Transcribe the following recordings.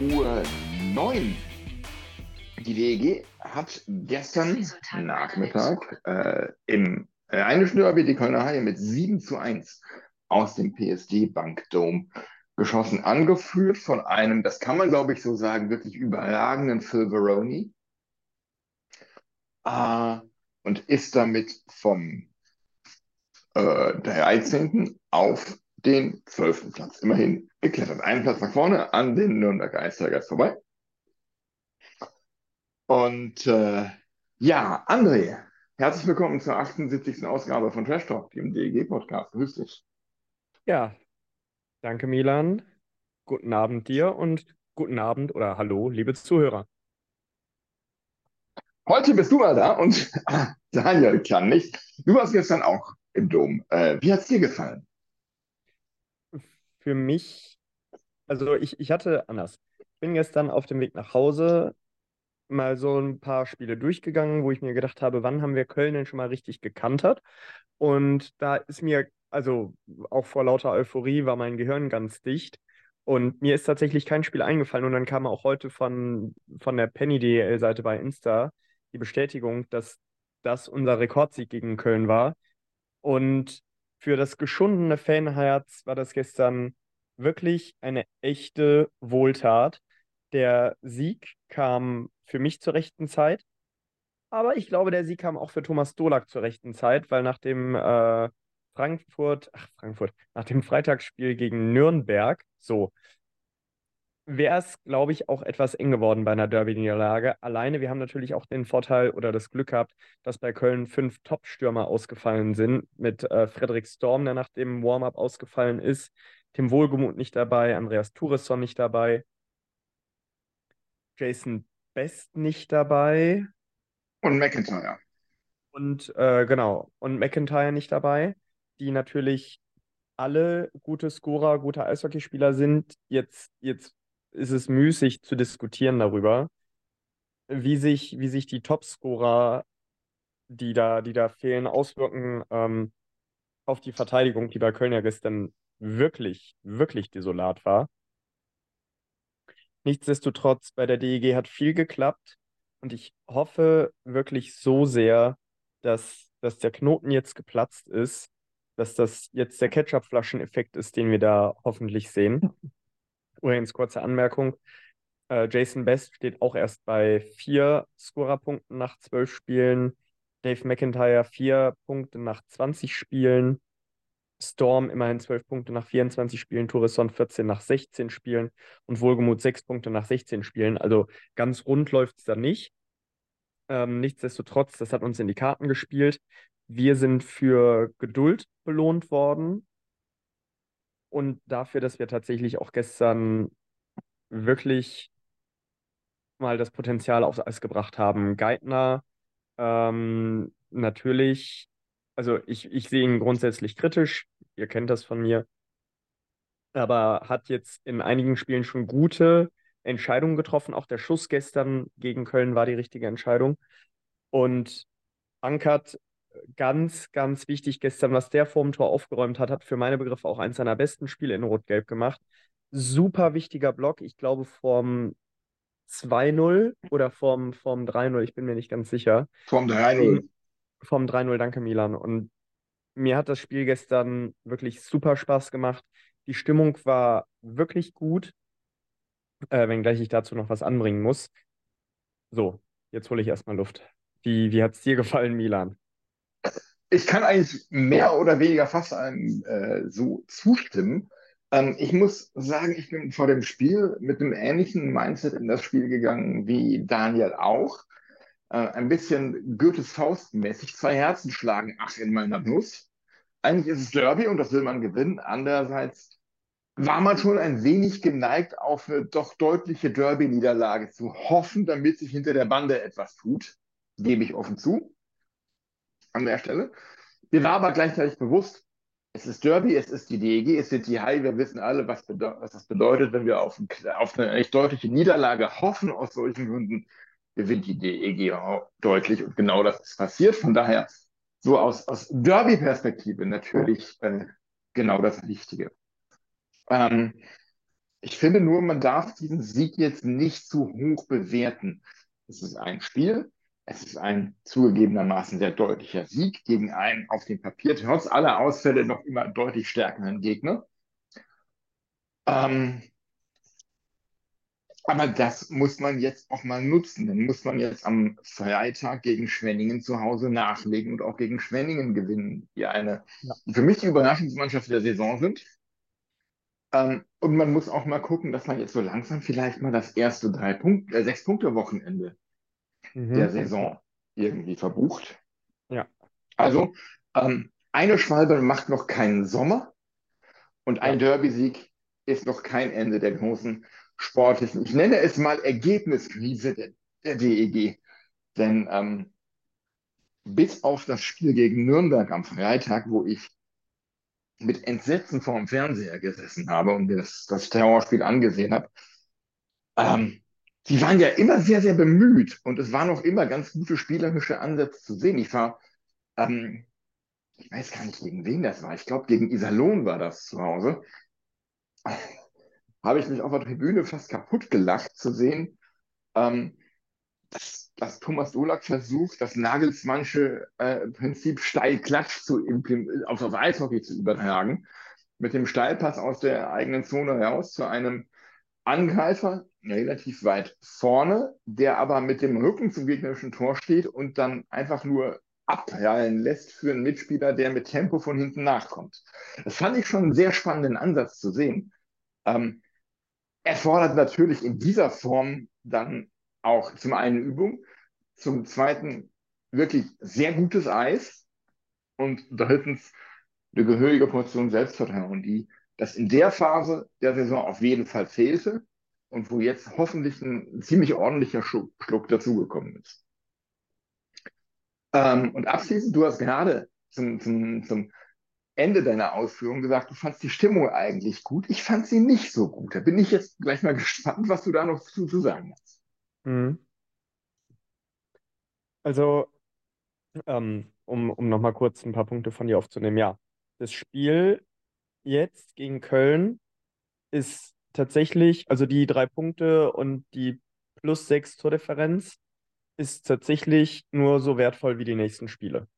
Uhr 9. Die DEG hat gestern Nachmittag äh, im Rheinischen Derby die Kölner Haie mit 7 zu 1 aus dem PSD Bankdome geschossen, angeführt von einem, das kann man glaube ich so sagen, wirklich überragenden Phil Veroni. Äh, und ist damit vom äh, 13. auf den 12. Platz immerhin geklettert. Einen Platz nach vorne an den Nürnberger Ice Tigers vorbei. Und äh, ja, André, herzlich willkommen zur 78. Ausgabe von Trash Talk, dem DEG-Podcast. Grüß dich. Ja, danke Milan. Guten Abend dir und guten Abend oder hallo, liebe Zuhörer. Heute bist du mal da und Daniel kann nicht. Du warst gestern auch im Dom. Äh, wie hat es dir gefallen? Für mich, also ich, ich hatte anders. Ich bin gestern auf dem Weg nach Hause mal so ein paar Spiele durchgegangen, wo ich mir gedacht habe, wann haben wir Köln denn schon mal richtig gekantert? Und da ist mir, also auch vor lauter Euphorie war mein Gehirn ganz dicht. Und mir ist tatsächlich kein Spiel eingefallen. Und dann kam auch heute von, von der Penny DL-Seite bei Insta die Bestätigung, dass das unser Rekordsieg gegen Köln war. Und für das geschundene Fanherz war das gestern wirklich eine echte Wohltat. Der Sieg kam für mich zur rechten Zeit, aber ich glaube, der Sieg kam auch für Thomas Dolak zur rechten Zeit, weil nach dem äh, Frankfurt, ach Frankfurt, nach dem Freitagsspiel gegen Nürnberg, so, wäre es, glaube ich, auch etwas eng geworden bei einer Derby-Niederlage. Alleine, wir haben natürlich auch den Vorteil oder das Glück gehabt, dass bei Köln fünf Top-Stürmer ausgefallen sind, mit äh, Frederik Storm, der nach dem Warm-up ausgefallen ist, Tim Wohlgemuth nicht dabei, Andreas Thuresson nicht dabei, Jason Best nicht dabei. Und McIntyre. Und äh, genau, und McIntyre nicht dabei, die natürlich alle gute Scorer, gute Eishockeyspieler sind. Jetzt, jetzt ist es müßig zu diskutieren darüber, wie sich, wie sich die Topscorer, die da, die da fehlen, auswirken ähm, auf die Verteidigung, die bei Köln ja gestern wirklich, wirklich desolat war. Nichtsdestotrotz, bei der DEG hat viel geklappt und ich hoffe wirklich so sehr, dass, dass der Knoten jetzt geplatzt ist, dass das jetzt der Ketchup-Flaschen-Effekt ist, den wir da hoffentlich sehen. Übrigens, kurze Anmerkung. Äh, Jason Best steht auch erst bei vier Scorerpunkten nach zwölf Spielen. Dave McIntyre vier Punkte nach 20 Spielen. Storm immerhin 12 Punkte nach 24 Spielen, Tourisson 14 nach 16 Spielen und Wohlgemut 6 Punkte nach 16 Spielen. Also ganz rund läuft es da nicht. Ähm, nichtsdestotrotz, das hat uns in die Karten gespielt. Wir sind für Geduld belohnt worden und dafür, dass wir tatsächlich auch gestern wirklich mal das Potenzial aufs Eis gebracht haben. Geithner ähm, natürlich also ich, ich sehe ihn grundsätzlich kritisch, ihr kennt das von mir, aber hat jetzt in einigen Spielen schon gute Entscheidungen getroffen. Auch der Schuss gestern gegen Köln war die richtige Entscheidung. Und Ankert, ganz, ganz wichtig gestern, was der vorm Tor aufgeräumt hat, hat für meine Begriffe auch eins seiner besten Spiele in Rot-Gelb gemacht. Super wichtiger Block, ich glaube vom 2-0 oder vom, vom 3-0, ich bin mir nicht ganz sicher. Vom 3-0 vom 3-0, danke Milan. Und mir hat das Spiel gestern wirklich super Spaß gemacht. Die Stimmung war wirklich gut, äh, wenngleich ich dazu noch was anbringen muss. So, jetzt hole ich erstmal Luft. Wie, wie hat es dir gefallen, Milan? Ich kann eigentlich mehr oder weniger fast einem äh, so zustimmen. Ähm, ich muss sagen, ich bin vor dem Spiel mit einem ähnlichen Mindset in das Spiel gegangen wie Daniel auch. äh, ein bisschen Goethes Faustmäßig zwei Herzen schlagen, ach, in meiner Nuss. Eigentlich ist es Derby und das will man gewinnen. Andererseits war man schon ein wenig geneigt, auf eine doch deutliche Derby-Niederlage zu hoffen, damit sich hinter der Bande etwas tut. Gebe ich offen zu. An der Stelle. Mir war aber gleichzeitig bewusst, es ist Derby, es ist die DEG, es sind die High. Wir wissen alle, was, was das bedeutet, wenn wir auf, ein, auf eine echt deutliche Niederlage hoffen. Aus solchen Gründen gewinnt die DEG deutlich und genau das ist passiert. Von daher, so aus, aus Derby-Perspektive natürlich äh, genau das Wichtige. Ähm, ich finde nur, man darf diesen Sieg jetzt nicht zu hoch bewerten. Es ist ein Spiel, es ist ein zugegebenermaßen sehr deutlicher Sieg gegen einen auf dem Papier trotz aller Ausfälle noch immer deutlich stärkeren Gegner. Ähm, aber das muss man jetzt auch mal nutzen. Dann muss man jetzt am Freitag gegen Schwenningen zu Hause nachlegen und auch gegen Schwenningen gewinnen, die eine ja. für mich die Überraschungsmannschaft der Saison sind. Ähm, und man muss auch mal gucken, dass man jetzt so langsam vielleicht mal das erste drei Punkt, äh, sechs Punkte Wochenende mhm. der Saison irgendwie verbucht. Ja. Also, ähm, eine Schwalbe macht noch keinen Sommer und ein ja. Derby-Sieg ist noch kein Ende der großen sportlichen, ich nenne es mal Ergebniskrise der, der DEG. Denn ähm, bis auf das Spiel gegen Nürnberg am Freitag, wo ich mit Entsetzen vor dem Fernseher gesessen habe und mir das, das Terrorspiel angesehen habe, ähm, die waren ja immer sehr, sehr bemüht und es waren auch immer ganz gute spielerische Ansätze zu sehen. Ich war, ähm, ich weiß gar nicht, gegen wen das war. Ich glaube, gegen Iserlohn war das zu Hause. Habe ich mich auf der Tribüne fast kaputt gelacht zu sehen, ähm, dass, dass Thomas Dolak versucht, das Nagelsmannsche äh, Prinzip Steilklatsch zu auf, auf Eishockey zu übertragen. Mit dem Steilpass aus der eigenen Zone heraus zu einem Angreifer relativ weit vorne, der aber mit dem Rücken zum gegnerischen Tor steht und dann einfach nur abprallen lässt für einen Mitspieler, der mit Tempo von hinten nachkommt. Das fand ich schon einen sehr spannenden Ansatz zu sehen. Ähm, erfordert natürlich in dieser Form dann auch zum einen Übung, zum zweiten wirklich sehr gutes Eis und drittens eine gehörige Portion Selbstvertrauen, die das in der Phase der Saison auf jeden Fall fehlte und wo jetzt hoffentlich ein ziemlich ordentlicher Schluck dazugekommen ist. Ähm, und abschließend, du hast gerade zum, zum, zum Ende deiner Ausführung gesagt, du fandst die Stimmung eigentlich gut. Ich fand sie nicht so gut. Da bin ich jetzt gleich mal gespannt, was du da noch zu, zu sagen hast. Mhm. Also, ähm, um, um nochmal kurz ein paar Punkte von dir aufzunehmen. Ja, das Spiel jetzt gegen Köln ist tatsächlich, also die drei Punkte und die plus sechs Tordifferenz ist tatsächlich nur so wertvoll wie die nächsten Spiele.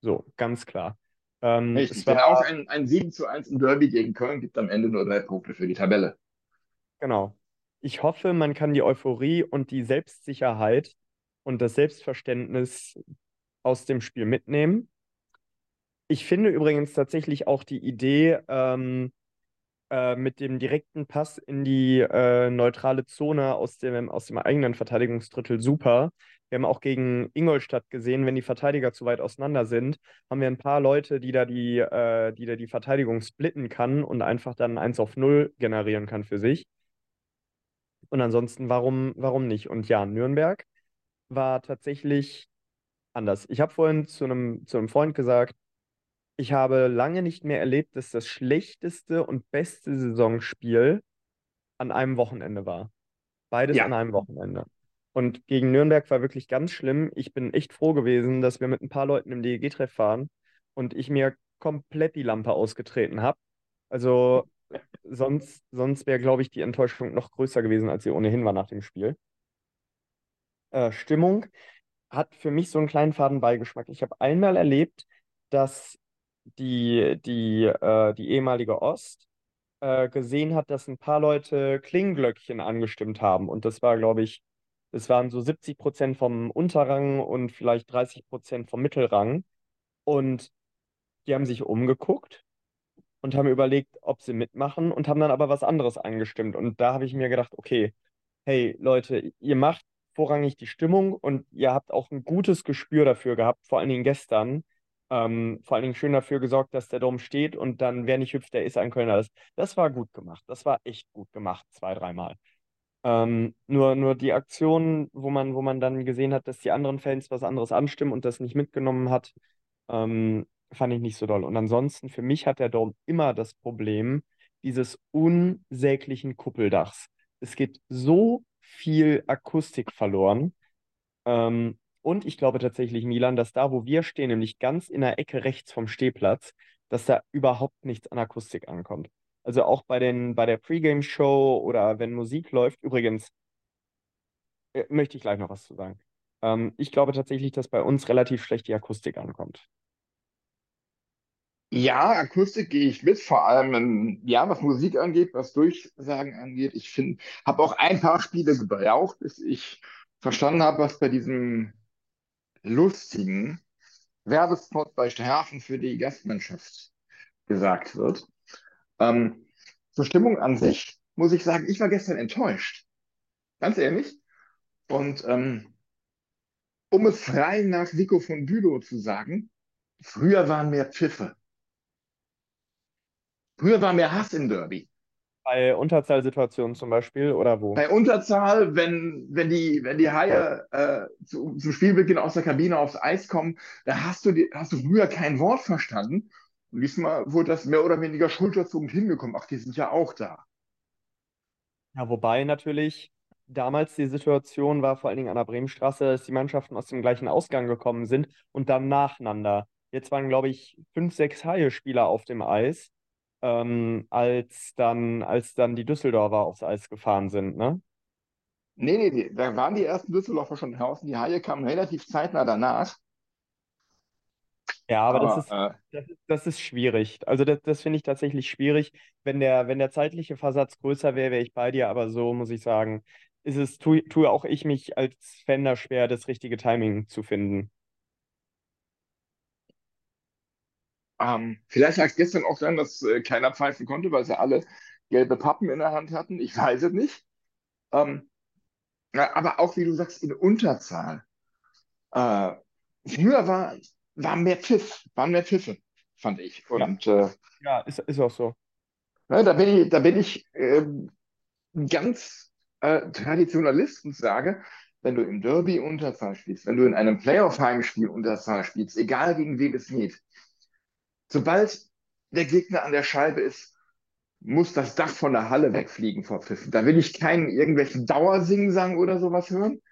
So, ganz klar. Ähm, Richtig, es war auch ein, ein 7 zu 1 im Derby gegen Köln gibt am Ende nur drei Punkte für die Tabelle. Genau. Ich hoffe, man kann die Euphorie und die Selbstsicherheit und das Selbstverständnis aus dem Spiel mitnehmen. Ich finde übrigens tatsächlich auch die Idee ähm, äh, mit dem direkten Pass in die äh, neutrale Zone aus dem, aus dem eigenen Verteidigungsdrittel super. Wir haben auch gegen Ingolstadt gesehen, wenn die Verteidiger zu weit auseinander sind, haben wir ein paar Leute, die da die, äh, die, da die Verteidigung splitten kann und einfach dann 1 auf 0 generieren kann für sich. Und ansonsten, warum, warum nicht? Und ja, Nürnberg war tatsächlich anders. Ich habe vorhin zu einem, zu einem Freund gesagt, ich habe lange nicht mehr erlebt, dass das schlechteste und beste Saisonspiel an einem Wochenende war. Beides ja. an einem Wochenende. Und gegen Nürnberg war wirklich ganz schlimm. Ich bin echt froh gewesen, dass wir mit ein paar Leuten im DEG-Treff fahren und ich mir komplett die Lampe ausgetreten habe. Also sonst, sonst wäre, glaube ich, die Enttäuschung noch größer gewesen, als sie ohnehin war nach dem Spiel. Äh, Stimmung hat für mich so einen kleinen Fadenbeigeschmack. Ich habe einmal erlebt, dass die, die, äh, die ehemalige Ost äh, gesehen hat, dass ein paar Leute Klingenglöckchen angestimmt haben. Und das war, glaube ich, das waren so 70 Prozent vom Unterrang und vielleicht 30 Prozent vom Mittelrang. Und die haben sich umgeguckt und haben überlegt, ob sie mitmachen und haben dann aber was anderes angestimmt. Und da habe ich mir gedacht, okay, hey Leute, ihr macht vorrangig die Stimmung und ihr habt auch ein gutes Gespür dafür gehabt, vor allen Dingen gestern. Ähm, vor allen Dingen schön dafür gesorgt, dass der Dom steht und dann, wer nicht hüpft, der ist ein Kölner. Das, das war gut gemacht. Das war echt gut gemacht, zwei, dreimal. Ähm, nur, nur die Aktion, wo man, wo man dann gesehen hat, dass die anderen Fans was anderes anstimmen und das nicht mitgenommen hat, ähm, fand ich nicht so doll. Und ansonsten, für mich hat der Dom immer das Problem dieses unsäglichen Kuppeldachs. Es geht so viel Akustik verloren. Ähm, und ich glaube tatsächlich, Milan, dass da, wo wir stehen, nämlich ganz in der Ecke rechts vom Stehplatz, dass da überhaupt nichts an Akustik ankommt. Also auch bei den, bei der Pre-Game-Show oder wenn Musik läuft, übrigens, äh, möchte ich gleich noch was zu sagen. Ähm, ich glaube tatsächlich, dass bei uns relativ schlecht die Akustik ankommt. Ja, Akustik gehe ich mit, vor allem, ähm, ja, was Musik angeht, was Durchsagen angeht. Ich finde, habe auch ein paar Spiele gebraucht, bis ich verstanden habe, was bei diesem lustigen Werbespot bei Sternhafen für die Gastmannschaft gesagt wird. Ähm, zur Stimmung an sich muss ich sagen, ich war gestern enttäuscht. Ganz ehrlich. Und ähm, um es frei nach Vico von Bülow zu sagen, früher waren mehr Pfiffe. Früher war mehr Hass im Derby. Bei Unterzahlsituationen zum Beispiel oder wo? Bei Unterzahl, wenn, wenn die, wenn die Haie äh, zu, zum Spielbeginn aus der Kabine aufs Eis kommen, da hast du, die, hast du früher kein Wort verstanden. Und diesmal wurde das mehr oder weniger schulterzuckend hingekommen. Ach, die sind ja auch da. Ja, wobei natürlich damals die Situation war, vor allen Dingen an der Bremenstraße, dass die Mannschaften aus dem gleichen Ausgang gekommen sind und dann nacheinander. Jetzt waren, glaube ich, fünf, sechs Haie-Spieler auf dem Eis ähm, als dann, als dann die Düsseldorfer aufs Eis gefahren sind, ne? Nee, nee, nee, da waren die ersten Düsseldorfer schon draußen. Die Haie kamen relativ zeitnah danach. Ja, aber, Aber, das ist, äh, das ist, das ist schwierig. Also das, das finde ich tatsächlich schwierig. Wenn der, wenn der zeitliche Versatz größer wäre, wäre ich bei dir, aber so muss ich sagen, ist es, tue, tue auch ich mich als Fan da schwer, das richtige Timing zu finden. Ähm, vielleicht lag es gestern auch daran, dass äh, keiner pfeifen konnte, weil sie alle gelbe Pappen in der Hand hatten. Ich weiß es nicht. Ähm, ja, aber auch, wie du sagst, in Unterzahl. Äh, früher war, war mehr Pfiff, waren mehr Pfiffe, fand ich. Ja. Und äh, Ja, ist, ist auch so. ne, da bin ich, da bin ich ähm, ganz äh, Traditionalist und sage, wenn du im Derby Unterzahl spielst, wenn du in einem Playoff-Heimspiel Unterzahl spielst, egal gegen wen es geht, sobald der Gegner an der Scheibe ist, muss das Dach von der Halle wegfliegen vor Pfiffen. Da will ich keinen irgendwelchen Dauersingsang oder sowas hören,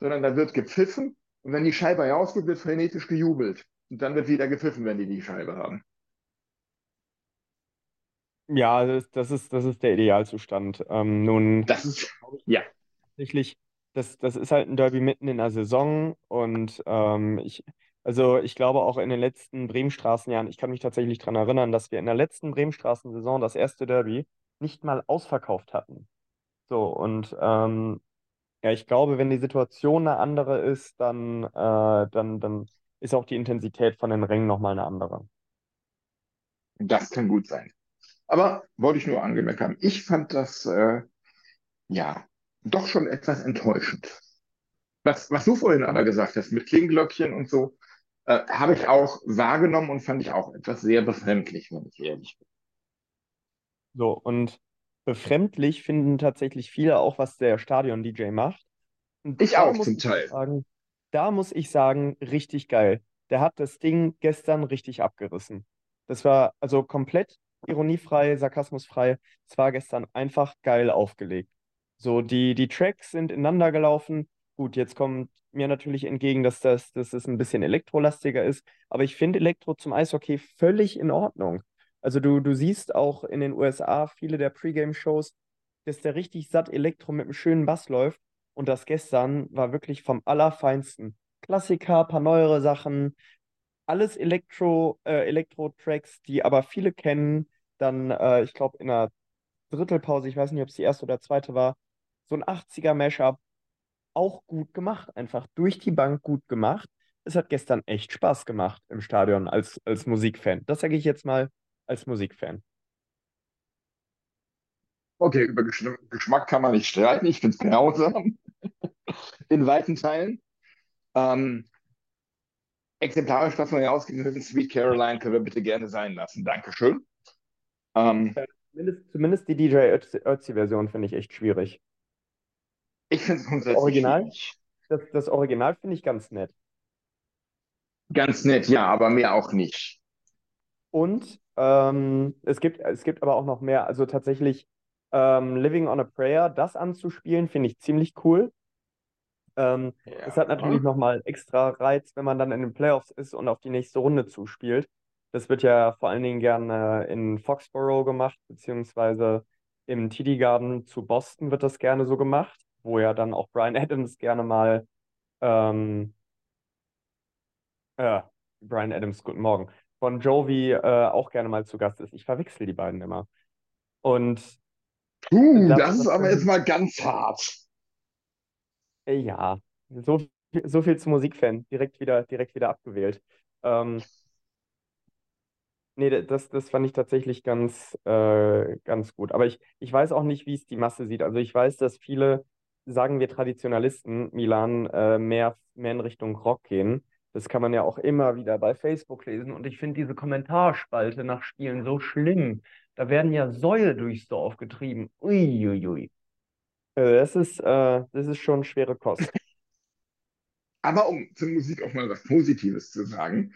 sondern da wird gepfiffen und wenn die Scheibe rausgeht, wird frenetisch gejubelt. Und dann wird wieder gepfiffen, wenn die die Scheibe haben. Ja, das, das ist, das ist der Idealzustand. Ähm, nun Das ist, ja, tatsächlich, das, das ist halt ein Derby mitten in der Saison und ähm, ich, also ich glaube auch in den letzten Bremenstraßenjahren, ich kann mich tatsächlich daran erinnern, dass wir in der letzten Bremenstraßensaison das erste Derby nicht mal ausverkauft hatten. So, und ähm, ja, ich glaube, wenn die Situation eine andere ist, dann, äh, dann, dann ist auch die Intensität von den Rängen nochmal eine andere. das kann gut sein. Aber wollte ich nur angemerkt haben. Ich fand das, äh, ja, doch schon etwas enttäuschend. Was, was du vorhin aber gesagt hast, mit Klingelglöckchen und so, äh, habe ich auch wahrgenommen und fand ich auch etwas sehr befremdlich, wenn ich ehrlich bin. So, und befremdlich finden tatsächlich viele auch, was der Stadion-DJ macht. Und Ich auch zum ich Teil. sagen, da muss ich sagen, richtig geil. Der hat das Ding gestern richtig abgerissen. Das war also komplett ironiefrei, sarkasmusfrei. Es war gestern einfach geil aufgelegt. So, die, die Tracks sind ineinander gelaufen. Gut, jetzt kommt mir natürlich entgegen, dass das, dass es ein bisschen elektrolastiger ist. Aber ich finde Elektro zum Eishockey völlig in Ordnung. Also du, du siehst auch in den USA viele der Pre-Game-Shows, dass der richtig satt Elektro mit einem schönen Bass läuft. Und das gestern war wirklich vom Allerfeinsten. Klassiker, paar neuere Sachen, alles Elektro, äh, Elektro-Tracks, die aber viele kennen. Dann, äh, ich glaube, in der Drittelpause, ich weiß nicht, ob es die erste oder zweite war, so ein 80er-Mashup, auch gut gemacht, einfach durch die Bank gut gemacht. Es hat gestern echt Spaß gemacht im Stadion als, als Musikfan. Das sage ich jetzt mal als Musikfan. Okay, über Gesch Geschmack kann man nicht streiten. Ich finde es grausam. in weiten Teilen. Ähm, exemplarisch ja ausgegeben, Sweet Caroline können wir bitte gerne sein lassen. Dankeschön. Ähm, Zumindest, zumindest die DJ Ötzi-Version finde ich echt schwierig. Ich finde es grundsätzlich Original? schwierig. Das, das Original finde ich ganz nett. Ganz nett, ja, aber mehr auch nicht. Und ähm, es gibt, es gibt aber auch noch mehr. Also tatsächlich ähm, Living on a Prayer, das anzuspielen, finde ich ziemlich cool. Ähm, es hat natürlich nochmal extra Reiz, wenn man dann in den Playoffs ist und auf die nächste Runde zuspielt. Das wird ja vor allen Dingen gerne in Foxborough gemacht, beziehungsweise im TD Garden zu Boston wird das gerne so gemacht, wo ja dann auch Brian Adams gerne mal ähm, äh, Brian Adams, guten Morgen, von Jovi äh, auch gerne mal zu Gast ist. Ich verwechsel die beiden immer. Und Puh, Das- das ist aber jetzt mal ganz hart. äh, ja, so, viel- so viel zu Musikfan, direkt wieder, direkt wieder abgewählt. Ähm, nee, das, das fand ich tatsächlich ganz, äh, ganz gut. Aber ich, ich weiß auch nicht, wie es die Masse sieht. Also ich weiß, dass viele, sagen wir Traditionalisten, Milan, äh, mehr, mehr in Richtung Rock gehen. Das kann man ja auch immer wieder bei Facebook lesen. Und ich finde diese Kommentarspalte nach Spielen so schlimm. Da werden ja Säue durchs Dorf getrieben. Uiuiui. Äh, das ist, äh, das ist schon schwere Kost. Aber um zur Musik auch mal was Positives zu sagen,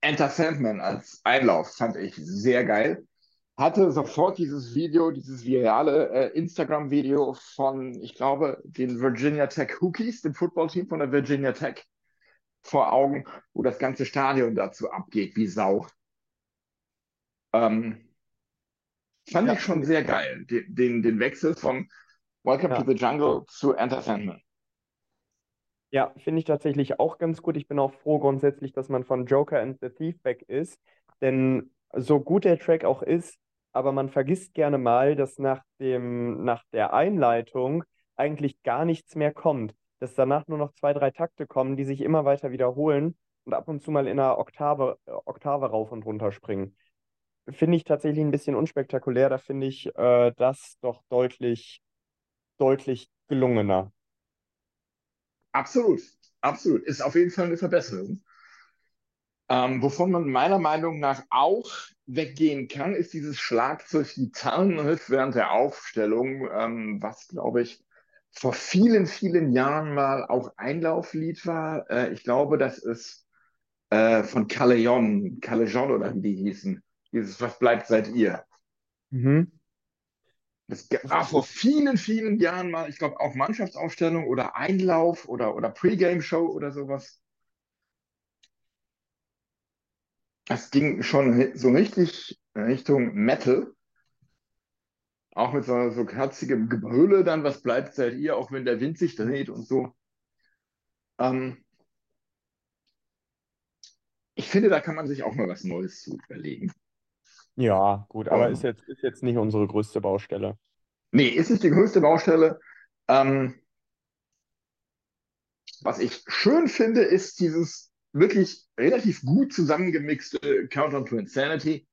Enter Sandman als Einlauf fand ich sehr geil. Hatte sofort dieses Video, dieses virale äh, Instagram-Video von, ich glaube, den Virginia Tech Hokies, dem Footballteam von der Virginia Tech, vor Augen, wo das ganze Stadion dazu abgeht, wie Sau. Ähm, fand Ja. ich schon sehr geil, den, den, den Wechsel von Welcome Ja. to the Jungle zu Enter Sandman. Ja, finde ich tatsächlich auch ganz gut. Ich bin auch froh grundsätzlich, dass man von Joker and the Thief weg ist. Denn so gut der Track auch ist, aber man vergisst gerne mal, dass nach dem, nach der Einleitung eigentlich gar nichts mehr kommt. Dass danach nur noch zwei, drei Takte kommen, die sich immer weiter wiederholen und ab und zu mal in einer Oktave, Oktave rauf und runter springen. Finde ich tatsächlich ein bisschen unspektakulär. Da finde ich äh, das doch deutlich, deutlich gelungener. Absolut, absolut. Ist auf jeden Fall eine Verbesserung. Ähm, wovon man meiner Meinung nach auch weggehen kann, ist dieses Schlagzeug-Gitarrenriff während der Aufstellung, ähm, was, glaube ich, vor vielen, vielen Jahren mal auch Einlauflied war. Äh, ich glaube, das ist äh, von Calejon, Calejon oder wie die hießen. Dieses Was bleibt seit ihr. Mhm. Das war vor vielen, vielen Jahren mal, ich glaube, auch Mannschaftsaufstellung oder Einlauf oder, oder Pre-Game-Show oder sowas. Das ging schon so richtig Richtung Metal. Auch mit so, so herzigem Gebrülle dann, was bleibt seit ihr, auch wenn der Wind sich dreht und so. Ähm, ich finde, da kann man sich auch mal was Neues zu überlegen. Ja, gut, aber Ähm. ist jetzt, ist jetzt nicht unsere größte Baustelle. Nee, ist nicht die größte Baustelle. Ähm, was ich schön finde, ist dieses wirklich relativ gut zusammengemixte Countdown to Insanity.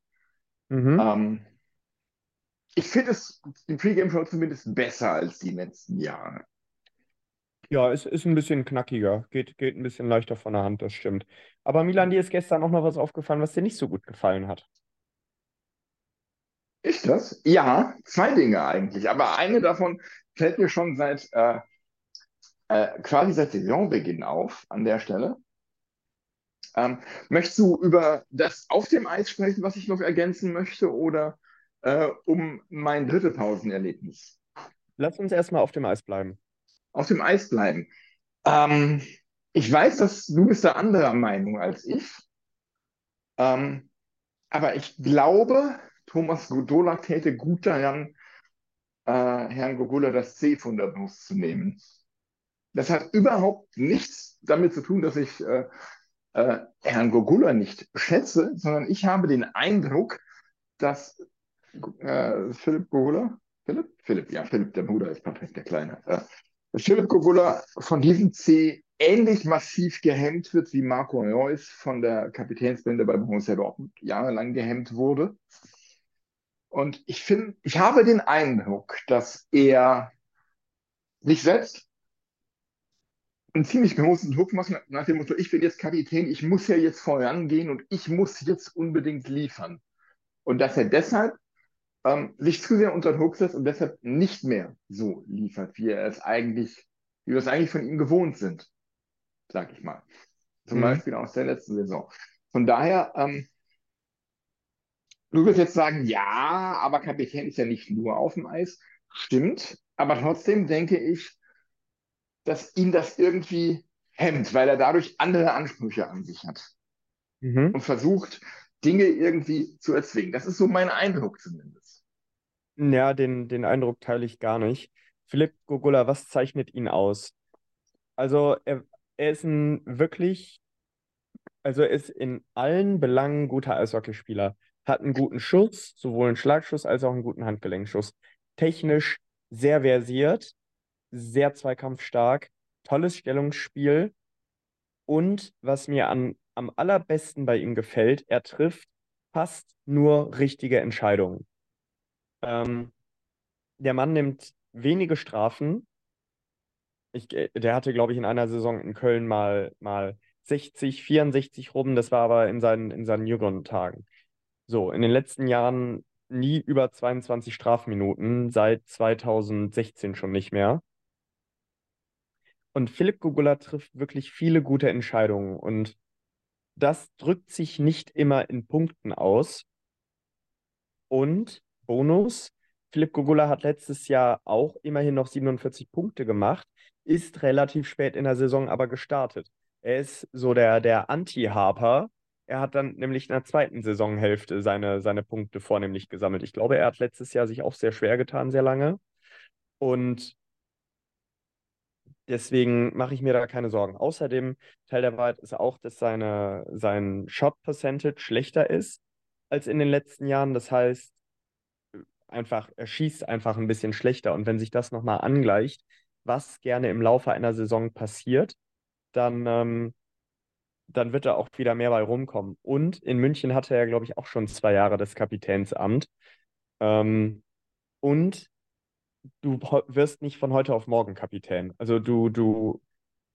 Mhm. Ähm, ich finde es, die Pre-Game-Show zumindest besser als die letzten Jahre. Ja, es ist ein bisschen knackiger, geht, geht ein bisschen leichter von der Hand, das stimmt. Aber Milan, dir ist gestern auch noch was aufgefallen, was dir nicht so gut gefallen hat. Ist das? Ja, zwei Dinge eigentlich. Aber eine davon fällt mir schon seit äh, äh, quasi seit Saisonbeginn auf an der Stelle. Ähm, möchtest du über das auf dem Eis sprechen, was ich noch ergänzen möchte, oder äh, um mein Drittelpausenerlebnis? Lass uns erstmal auf dem Eis bleiben. Auf dem Eis bleiben. Ähm, ich weiß, dass du bist da anderer Meinung als ich. Ähm, aber ich glaube, Thomas Godolak täte gut daran, äh, Herrn Gogula das C von der Brust zu nehmen. Das hat überhaupt nichts damit zu tun, dass ich äh, äh, Herrn Gogula nicht schätze, sondern ich habe den Eindruck, dass äh, Philipp Gogula, Philipp? Philipp, ja, Philipp, der Bruder ist Patrick, der Kleine. Äh, Philipp Gogula von diesem C ähnlich massiv gehemmt wird, wie Marco Reus von der Kapitänsbinde bei Borussia Dortmund jahrelang gehemmt wurde. Und ich finde, ich habe den Eindruck, dass er sich selbst einen ziemlich großen Druck machen nach dem Motto, ich bin jetzt Kapitän, ich muss ja jetzt vorangehen und ich muss jetzt unbedingt liefern. Und dass er deshalb ähm, sich zu sehr unter Druck setzt und deshalb nicht mehr so liefert, wie er es eigentlich, wie wir es eigentlich von ihm gewohnt sind, sag ich mal. Zum Mhm. Beispiel aus der letzten Saison. Von daher, ähm, du wirst jetzt sagen, ja, aber Kapitän ist ja nicht nur auf dem Eis. Stimmt, aber trotzdem denke ich, dass ihn das irgendwie hemmt, weil er dadurch andere Ansprüche an sich hat Mhm. und versucht, Dinge irgendwie zu erzwingen. Das ist so mein Eindruck zumindest. Ja, den, den Eindruck teile ich gar nicht. Philipp Gogula, was zeichnet ihn aus? Also, er, er ist ein wirklich, also er ist in allen Belangen guter Eishockeyspieler. Hat einen guten Schuss, sowohl einen Schlagschuss als auch einen guten Handgelenkschuss. Technisch sehr versiert, sehr zweikampfstark, tolles Stellungsspiel. Und was mir an, am allerbesten bei ihm gefällt, er trifft fast nur richtige Entscheidungen. Ähm, der Mann nimmt wenige Strafen. Ich, äh, der hatte, glaube ich, in einer Saison in Köln mal, mal 60, 64 rum. Das war aber in seinen, in seinen jüngeren Tagen. So, in den letzten Jahren nie über 22 Strafminuten, seit 2016 schon nicht mehr. Und Philipp Gogula trifft wirklich viele gute Entscheidungen. Und das drückt sich nicht immer in Punkten aus. Und Bonus, Philipp Gogula hat letztes Jahr auch immerhin noch 47 Punkte gemacht, ist relativ spät in der Saison aber gestartet. Er ist so der, der Anti-Harper. Er hat dann nämlich in der zweiten Saisonhälfte seine, seine Punkte vornehmlich gesammelt. Ich glaube, er hat letztes Jahr sich auch sehr schwer getan, sehr lange. Und deswegen mache ich mir da keine Sorgen. Außerdem, Teil der Wahrheit ist auch, dass seine, sein Shot Percentage schlechter ist als in den letzten Jahren. Das heißt, einfach, er schießt einfach ein bisschen schlechter. Und wenn sich das nochmal angleicht, was gerne im Laufe einer Saison passiert, dann, ähm, dann wird da auch wieder mehr bei rumkommen. Und in München hatte er, glaube ich, auch schon zwei Jahre das Kapitänsamt. Ähm, und du wirst nicht von heute auf morgen Kapitän. Also du, du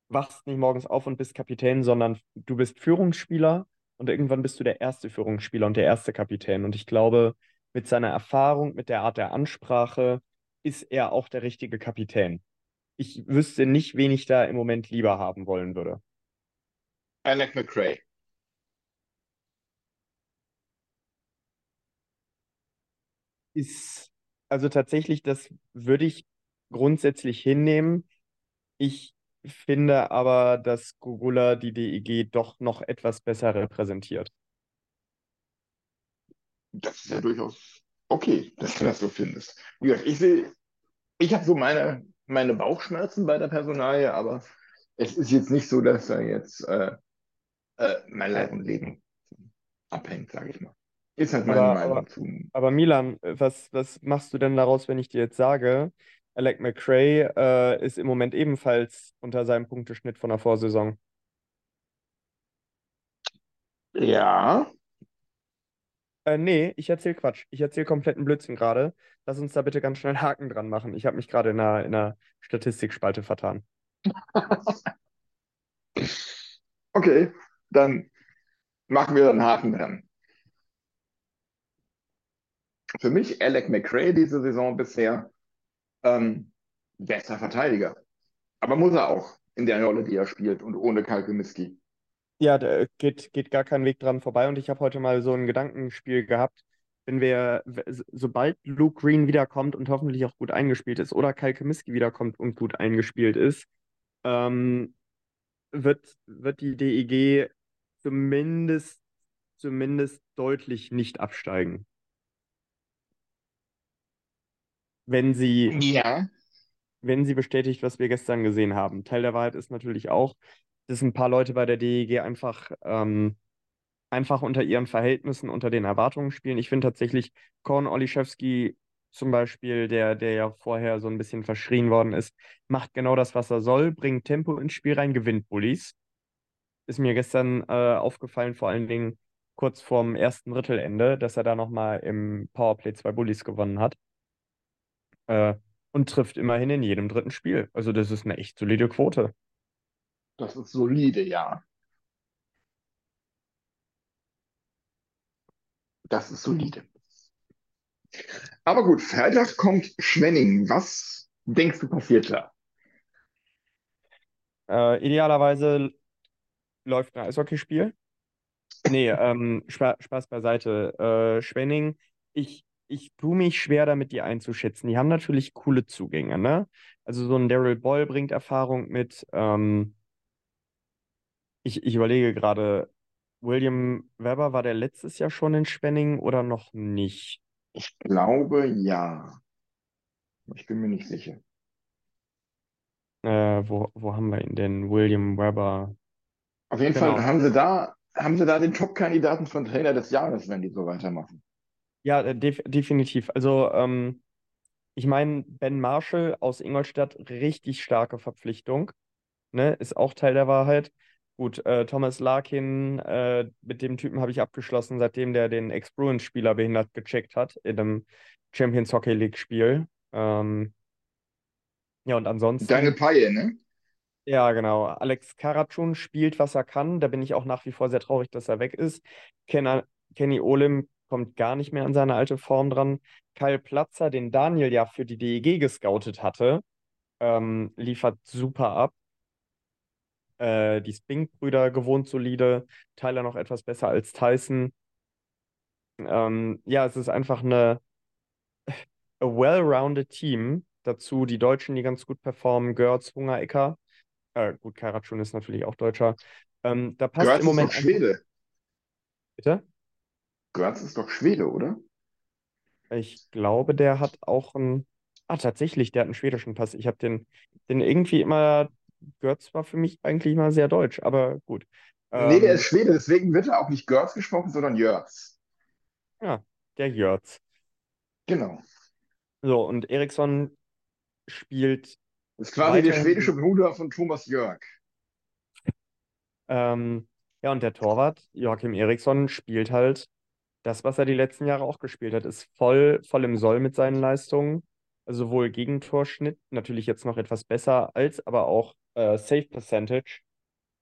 wachst nicht morgens auf und bist Kapitän, sondern du bist Führungsspieler und irgendwann bist du der erste Führungsspieler und der erste Kapitän. Und ich glaube, mit seiner Erfahrung, mit der Art der Ansprache, ist er auch der richtige Kapitän. Ich wüsste nicht, wen ich da im Moment lieber haben wollen würde. Alec McRae. Ist, also tatsächlich, das würde ich grundsätzlich hinnehmen. Ich finde aber, dass Gogula die DEG doch noch etwas besser repräsentiert. Das ist ja durchaus okay, dass du das so findest. Wie gesagt, ich sehe, ich habe so meine, meine Bauchschmerzen bei der Personalie, aber es ist jetzt nicht so, dass da jetzt äh, äh, mein Leib und Leben abhängt, sage ich mal. Ist halt meine Aber, Meinung aber, zu. aber Milan, was, was machst du denn daraus, wenn ich dir jetzt sage, Alec McRae äh, ist im Moment ebenfalls unter seinem Punkteschnitt von der Vorsaison? Ja, Äh, nee, ich erzähle Quatsch. Ich erzähle kompletten Blödsinn gerade. Lass uns da bitte ganz schnell einen Haken dran machen. Ich habe mich gerade in einer, in einer Statistikspalte vertan. okay, dann machen wir einen Haken dran. Für mich Alec McRae diese Saison bisher ähm, bester Verteidiger. Aber muss er auch in der Rolle, die er spielt und ohne Kalkemiski. Ja, da geht, geht gar kein Weg dran vorbei. Und ich habe heute mal so ein Gedankenspiel gehabt. Wenn wir, sobald Luke Green wiederkommt und hoffentlich auch gut eingespielt ist, oder Kyle Kaminski wiederkommt und gut eingespielt ist, ähm, wird, wird die DEG zumindest, zumindest deutlich nicht absteigen. Wenn sie, Ja, wenn sie bestätigt, was wir gestern gesehen haben. Teil der Wahrheit ist natürlich auch, dass ein paar Leute bei der DEG einfach, ähm, einfach unter ihren Verhältnissen, unter den Erwartungen spielen. Ich finde tatsächlich Korn Oliszewski zum Beispiel, der, der ja vorher so ein bisschen verschrien worden ist, macht genau das, was er soll, bringt Tempo ins Spiel rein, gewinnt Bullies. Ist mir gestern äh, aufgefallen, vor allen Dingen kurz vorm ersten Drittelende, dass er da nochmal im Powerplay zwei Bullies gewonnen hat. Äh, und trifft immerhin in jedem dritten Spiel. Also das ist eine echt solide Quote. Das ist solide, ja. Das ist solide. Aber gut, Freitag kommt Schwenning. Was denkst du passiert da? Äh, idealerweise läuft ein Eishockeyspiel. Nee, ähm, Spa Spaß beiseite. Äh, Schwenning, ich, ich tue mich schwer damit, die einzuschätzen. Die haben natürlich coole Zugänge, ne? Also so ein Daryl Boyle bringt Erfahrung mit. Ähm, ich, ich überlege gerade, William Webber, war der letztes Jahr schon in Schwenning oder noch nicht? Ich glaube, ja. Ich bin mir nicht sicher. Äh, wo, wo haben wir ihn denn? William Webber. Auf jeden Genau. Fall haben sie da, haben sie da den Top-Kandidaten von Trainer des Jahres, wenn die so weitermachen. Ja, äh, def definitiv. Also, ähm, ich meine, Ben Marshall aus Ingolstadt, richtig starke Verpflichtung. Ne? Ist auch Teil der Wahrheit. Gut, äh, Thomas Larkin, äh, mit dem Typen habe ich abgeschlossen, seitdem der den Ex-Bruins-Spieler behindert gecheckt hat in einem Champions Hockey League-Spiel. Ähm, ja, und ansonsten. Deine Paille, ne? Ja, genau. Alex Karatschun spielt, was er kann. Da bin ich auch nach wie vor sehr traurig, dass er weg ist. Kenner, Kenny Olim kommt gar nicht mehr an seine alte Form dran. Kyle Platzer, den Daniel ja für die DEG gescoutet hatte, ähm, liefert super ab. Äh, die Spink-Brüder gewohnt solide. Tyler noch etwas besser als Tyson. Ähm, ja, es ist einfach eine a well-rounded Team. Dazu die Deutschen, die ganz gut performen. Görz, Hungerecker. Äh, gut, Karatschun ist natürlich auch Deutscher. Ähm, da passt Götz im Moment ist Schwede. Bitte? Götz ist doch Schwede, oder? Ich glaube, der hat auch einen. Ah, tatsächlich, der hat einen schwedischen Pass. Ich habe den, den irgendwie immer. Götz war für mich eigentlich mal sehr deutsch, aber gut. Nee, der Ähm, ist Schwede, deswegen wird er auch nicht Götz gesprochen, sondern Jörgs. ja, der Jörz. Genau. So, und Eriksson spielt Das ist quasi der schwedische Bruder von Thomas Jörg. Ähm, ja, und der Torwart, Joachim Eriksson, spielt halt das, was er die letzten Jahre auch gespielt hat, ist voll, voll im Soll mit seinen Leistungen. Also sowohl Gegentorschnitt, natürlich jetzt noch etwas besser, als aber auch äh, Save Percentage.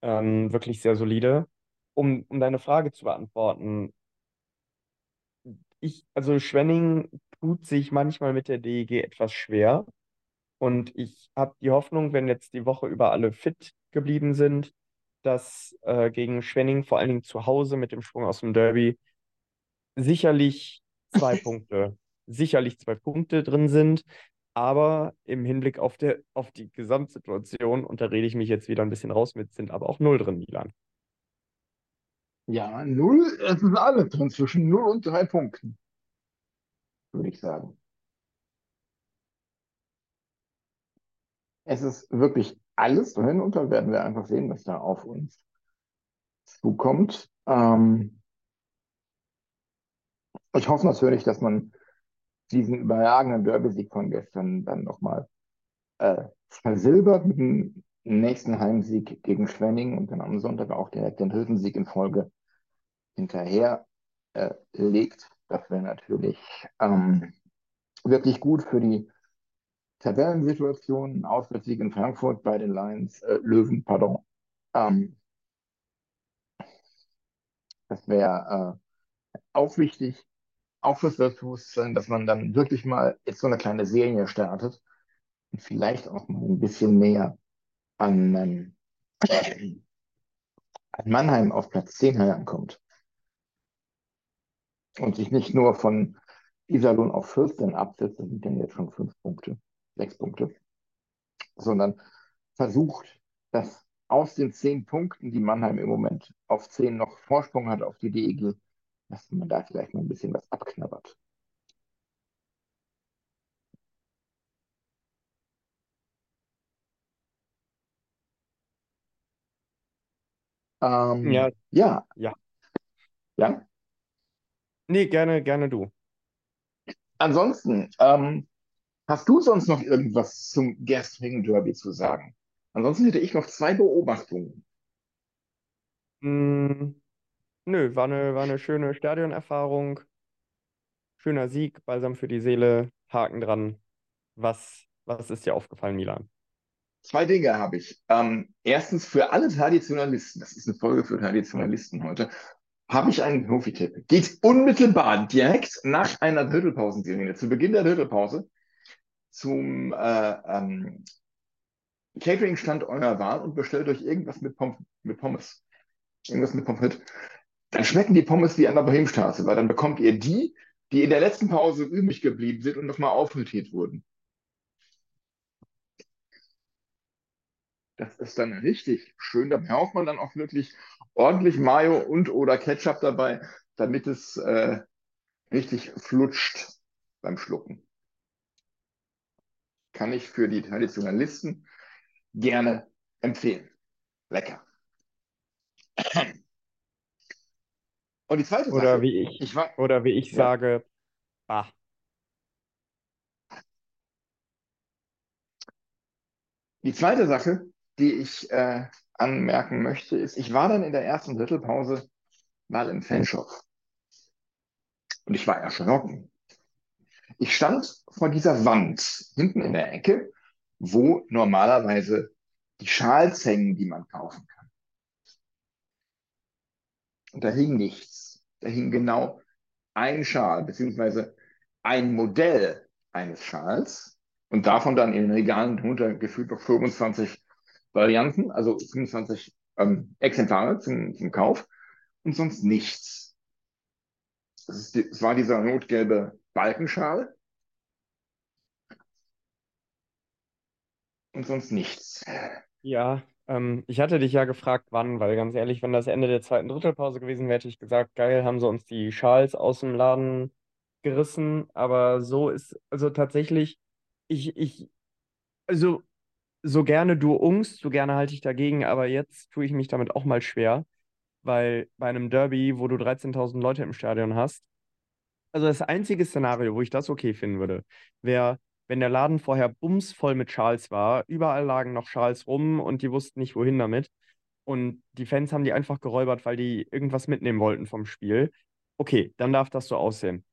Ähm, wirklich sehr solide. Um, um deine Frage zu beantworten, ich, also Schwenning tut sich manchmal mit der DEG etwas schwer. Und ich habe die Hoffnung, wenn jetzt die Woche über alle fit geblieben sind, dass äh, gegen Schwenning, vor allen Dingen zu Hause mit dem Sprung aus dem Derby, sicherlich zwei Punkte, sicherlich zwei Punkte drin sind. Aber im Hinblick auf, der, auf die Gesamtsituation, und da rede ich mich jetzt wieder ein bisschen raus mit, sind aber auch null drin, Milan. Ja, null, es ist alles drin, zwischen null und drei Punkten. Würde ich sagen. Es ist wirklich alles drin und da werden wir einfach sehen, was da auf uns zukommt. Ähm, ich hoffe natürlich, dass man diesen überragenden Derby-Sieg von gestern dann nochmal äh, versilbert mit dem nächsten Heimsieg gegen Schwenning und dann am Sonntag auch direkt den dritten Sieg in Folge hinterher äh, legt. Das wäre natürlich ähm, wirklich gut für die Tabellensituation. Auswärtssieg in Frankfurt bei den Lions, äh, Löwen, pardon. Ähm, das wäre äh, auch wichtig, auch fürs Selbstbewusstsein, dass man dann wirklich mal jetzt so eine kleine Serie startet und vielleicht auch mal ein bisschen näher an, ähm, an Mannheim auf Platz 10 herankommt. Und sich nicht nur von Iserlohn auf 14 absetzt, das sind dann jetzt schon fünf Punkte, sechs Punkte, sondern versucht, dass aus den zehn Punkten, die Mannheim im Moment auf 10 noch Vorsprung hat auf die DEG, dass man da vielleicht mal ein bisschen was abknabbert. Ähm, Ja. ja. Ja. Ja. Nee, gerne, gerne du. Ansonsten, ähm, hast du sonst noch irgendwas zum gestrigen Derby zu sagen? Ansonsten hätte ich noch zwei Beobachtungen. Mm, nö, war eine, war eine schöne Stadionerfahrung. Schöner Sieg, Balsam für die Seele, Haken dran. Was, was ist dir aufgefallen, Milan? zwei Dinge habe ich. Ähm, erstens für alle Traditionalisten, das ist eine Folge für Traditionalisten heute, habe ich einen Profi-Tipp. Geht unmittelbar direkt nach einer Drittelpausenserie, zu Beginn der Drittelpause, zum äh, ähm, Catering-Stand eurer Wahl und bestellt euch irgendwas mit, Pom mit Pommes. Irgendwas mit Pommes. Dann schmecken die Pommes wie an der Bohemstraße, weil dann bekommt ihr die, die in der letzten Pause übrig geblieben sind und nochmal aufrotiert wurden. Das ist dann richtig schön. Da braucht man dann auch wirklich ordentlich Mayo und oder Ketchup dabei, damit es äh, richtig flutscht beim Schlucken. Kann ich für die Traditionalisten gerne empfehlen. Lecker. Und die zweite Oder Sache, wie ich, ich war, oder wie ich Ja. sage, bah. Die zweite Sache, die ich äh, anmerken möchte, ist, ich war dann in der ersten Drittelpause mal im Fanshop. Und ich war erschrocken. Ich stand vor dieser Wand hinten in der Ecke, wo normalerweise die Schals hängen, die man kaufen kann. Und da hing nichts. Da hing genau ein Schal, beziehungsweise ein Modell eines Schals und davon dann in den Regalen drunter gefühlt noch 25 Varianten, also 25 ähm, Exemplare zum, zum Kauf und sonst nichts. Es, die, es war dieser rot-gelbe Balkenschal und sonst nichts. Ja, ähm, ich hatte dich ja gefragt, wann, weil ganz ehrlich, wenn das Ende der zweiten Drittelpause gewesen wäre, hätte ich gesagt, geil, haben sie uns die Schals aus dem Laden gerissen. Aber so ist, also tatsächlich, ich, ich, also so gerne du ungst, so gerne halte ich dagegen, aber jetzt tue ich mich damit auch mal schwer, weil bei einem Derby, wo du 13.000 Leute im Stadion hast, also das einzige Szenario, wo ich das okay finden würde, wäre, wenn der Laden vorher bumsvoll mit Schals war, überall lagen noch Schals rum und die wussten nicht, wohin damit. Und die Fans haben die einfach geräubert, weil die irgendwas mitnehmen wollten vom Spiel. Okay, dann darf das so aussehen.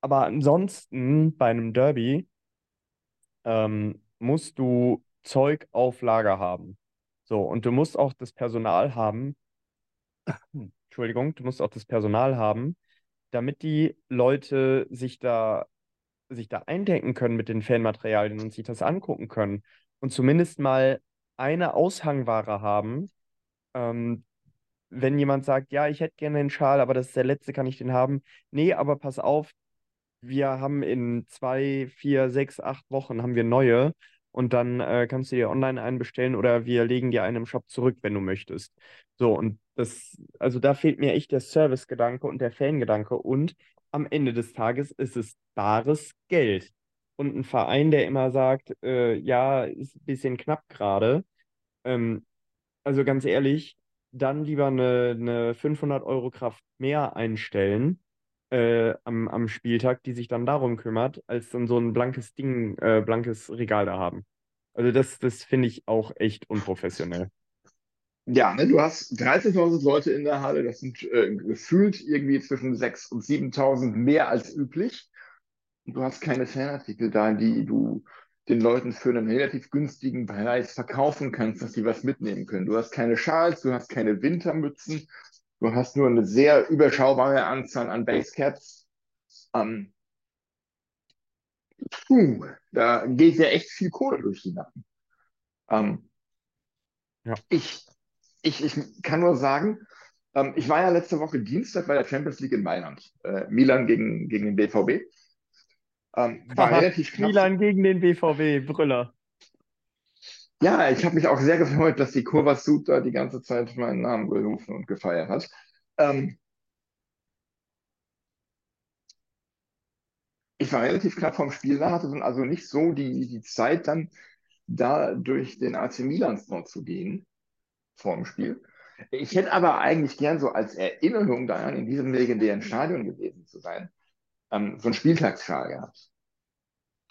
Aber ansonsten bei einem Derby ähm, musst du Zeug auf Lager haben. So, und du musst auch das Personal haben, Entschuldigung, du musst auch das Personal haben, damit die Leute sich da, sich da eindenken können mit den Fanmaterialien und sich das angucken können und zumindest mal eine Aushangware haben. Ähm, wenn jemand sagt, ja, ich hätte gerne den Schal, aber das ist der letzte, kann ich den haben? Nee, aber pass auf, wir haben in zwei, vier, sechs, acht Wochen haben wir neue und dann äh, kannst du dir online einen bestellen oder wir legen dir einen im Shop zurück, wenn du möchtest. So, und das, also da fehlt mir echt der Service-Gedanke und der Fan-Gedanke und am Ende des Tages ist es bares Geld. Und ein Verein, der immer sagt, äh, ja, ist ein bisschen knapp gerade, ähm, also ganz ehrlich, dann lieber eine, eine 500 Euro Kraft mehr einstellen äh, am, am Spieltag, die sich dann darum kümmert, als dann so ein blankes Ding, äh, blankes Regal da haben. Also das, das finde ich auch echt unprofessionell. Ja, ne, du hast 13.000 Leute in der Halle, das sind äh, gefühlt irgendwie zwischen 6.000 und 7.000 mehr als üblich. Und du hast keine Fanartikel da, die du den Leuten für einen relativ günstigen Preis verkaufen kannst, dass sie was mitnehmen können. Du hast keine Schals, du hast keine Wintermützen, du hast nur eine sehr überschaubare Anzahl an Basecaps. Ähm, puh, da geht ja echt viel Kohle durch die Lappen. Ähm, Ja. ich, ich, ich kann nur sagen, ähm, ich war ja letzte Woche Dienstag bei der Champions League in Mailand. Äh, Milan gegen, gegen den BVB. Ähm, war relativ knapp. Milan gegen den BVB, Brüller. Ja, ich habe mich auch sehr gefreut, dass die Kurva Sud da die ganze Zeit meinen Namen gerufen und gefeiert hat. Ähm, ich war relativ knapp vom Spiel da, hatte dann also nicht so die, die Zeit, dann da durch den AC Milan Store zu gehen vor dem Spiel. Ich hätte aber eigentlich gern so als Erinnerung daran, in diesem legendären Stadion gewesen zu sein, ähm, so einen Spieltagsschal gehabt.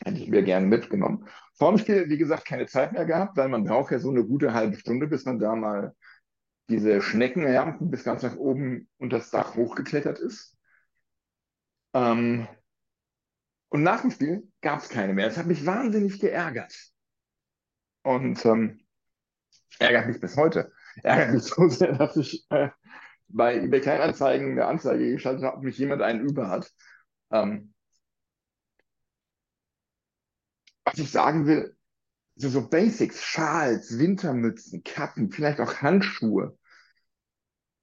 Hätte ich mir gerne mitgenommen. Vor dem Spiel, wie gesagt, keine Zeit mehr gehabt, weil man braucht ja so eine gute halbe Stunde, bis man da mal diese Schneckenrampen bis ganz nach oben unter das Dach hochgeklettert ist. Ähm, und nach dem Spiel gab es keine mehr. Das hat mich wahnsinnig geärgert. und ähm, ärgert mich bis heute. Ärgert mich so sehr, dass ich äh, bei eBay Kleinanzeigen eine Anzeige geschaltet habe, ob mich jemand einen über hat. Ähm, was ich sagen will, so, so Basics, Schals, Wintermützen, Kappen, vielleicht auch Handschuhe,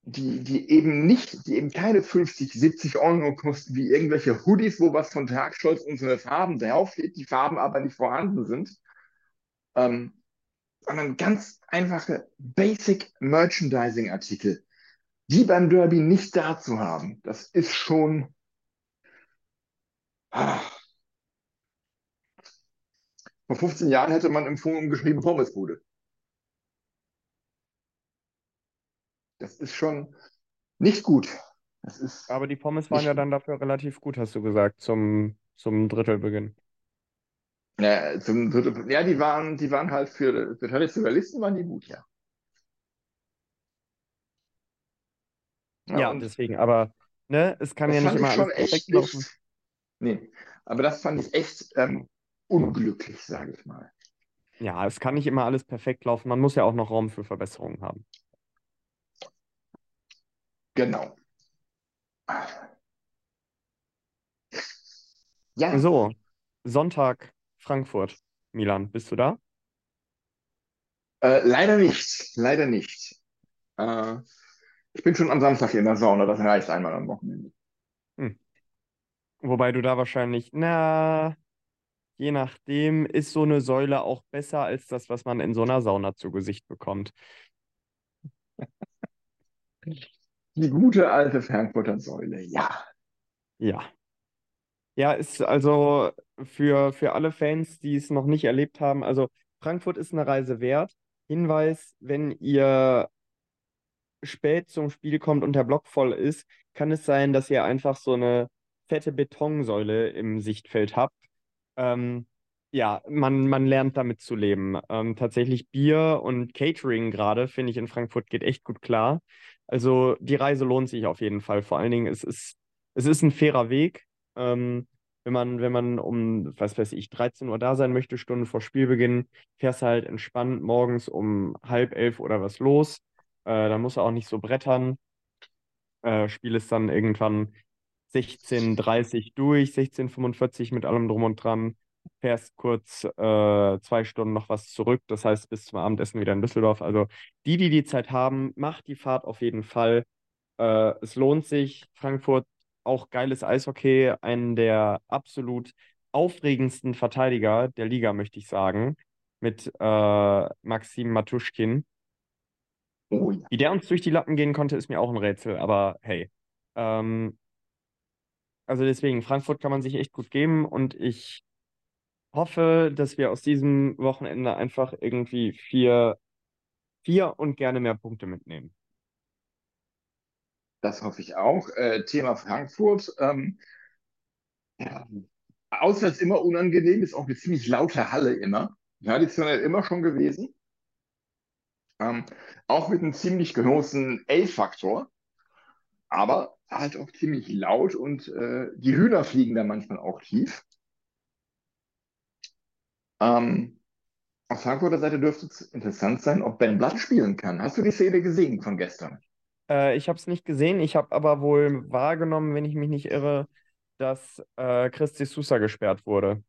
die, die eben nicht, die eben keine 50, 70 Euro kosten, wie irgendwelche Hoodies, wo was von Tagstolz unsere Farben draufsteht, die Farben aber nicht vorhanden sind, ähm, sondern ganz einfache Basic Merchandising Artikel, die beim Derby nicht da zu haben, das ist schon. Ah. Vor 15 Jahren hätte man im Forum geschrieben Pommesbude. Das ist schon nicht gut. Aber die Pommes waren ja dann dafür relativ gut, hast du gesagt, zum, zum Drittelbeginn. Ja, zum, ja, die waren, die waren halt für, für Traditionalisten waren die gut, ja. Ja, Ja, und deswegen, aber ne, es kann das ja nicht fand ich immer schon alles perfekt echt laufen. nicht. Nee, aber das fand ich echt ähm, unglücklich, sage ich mal. Ja, es kann nicht immer alles perfekt laufen. Man muss ja auch noch Raum für Verbesserungen haben. Genau. Ja, So, Sonntag Frankfurt. Milan, bist du da? äh, leider nicht. Leider nicht. Äh, ich bin schon am Samstag in der Sauna, das reicht einmal am Wochenende. Hm. Wobei du da wahrscheinlich, na, je nachdem, ist so eine Säule auch besser als das, was man in so einer Sauna zu Gesicht bekommt. Die gute alte Frankfurter Säule, ja. Ja. Ja, ist also für, für alle Fans, die es noch nicht erlebt haben, also Frankfurt ist eine Reise wert. Hinweis, wenn ihr spät zum Spiel kommt und der Block voll ist, kann es sein, dass ihr einfach so eine fette Betonsäule im Sichtfeld habt. Ähm, ja, man, man lernt damit zu leben. Ähm, tatsächlich Bier und Catering gerade, finde ich, in Frankfurt geht echt gut klar. Also die Reise lohnt sich auf jeden Fall. Vor allen Dingen, es ist, es ist ein fairer Weg. Ähm, wenn man, wenn man um, was weiß ich, 13 Uhr da sein möchte, Stunden vor Spielbeginn, fährst halt entspannt morgens um halb elf oder was los. Äh, da musst du auch nicht so brettern. Äh, Spiel ist dann irgendwann 16.30 durch, 16.45 mit allem drum und dran. Fährst kurz äh, zwei Stunden noch was zurück. Das heißt, bis zum Abendessen wieder in Düsseldorf. Also die, die die Zeit haben, macht die Fahrt auf jeden Fall. Äh, es lohnt sich. Frankfurt, auch geiles Eishockey. Einen der absolut aufregendsten Verteidiger der Liga, möchte ich sagen. Mit äh, Maxim Matuschkin. Oh ja. Wie der uns durch die Lappen gehen konnte, ist mir auch ein Rätsel, aber hey. Ähm, also deswegen, Frankfurt kann man sich echt gut geben und ich hoffe, dass wir aus diesem Wochenende einfach irgendwie vier, vier und gerne mehr Punkte mitnehmen. Das hoffe ich auch. Äh, Thema Frankfurt. Ähm, ja, auswärts immer unangenehm, ist auch eine ziemlich laute Halle immer. Traditionell immer schon gewesen. Ähm, auch mit einem ziemlich großen A-Faktor, aber halt auch ziemlich laut und äh, die Hühner fliegen da manchmal auch tief. Ähm, auf Frankfurter Seite dürfte es interessant sein, ob Ben Blatt spielen kann. Hast du die Szene gesehen von gestern? Äh, ich habe es nicht gesehen, ich habe aber wohl wahrgenommen, wenn ich mich nicht irre, dass äh, Chris de Sousa gesperrt wurde.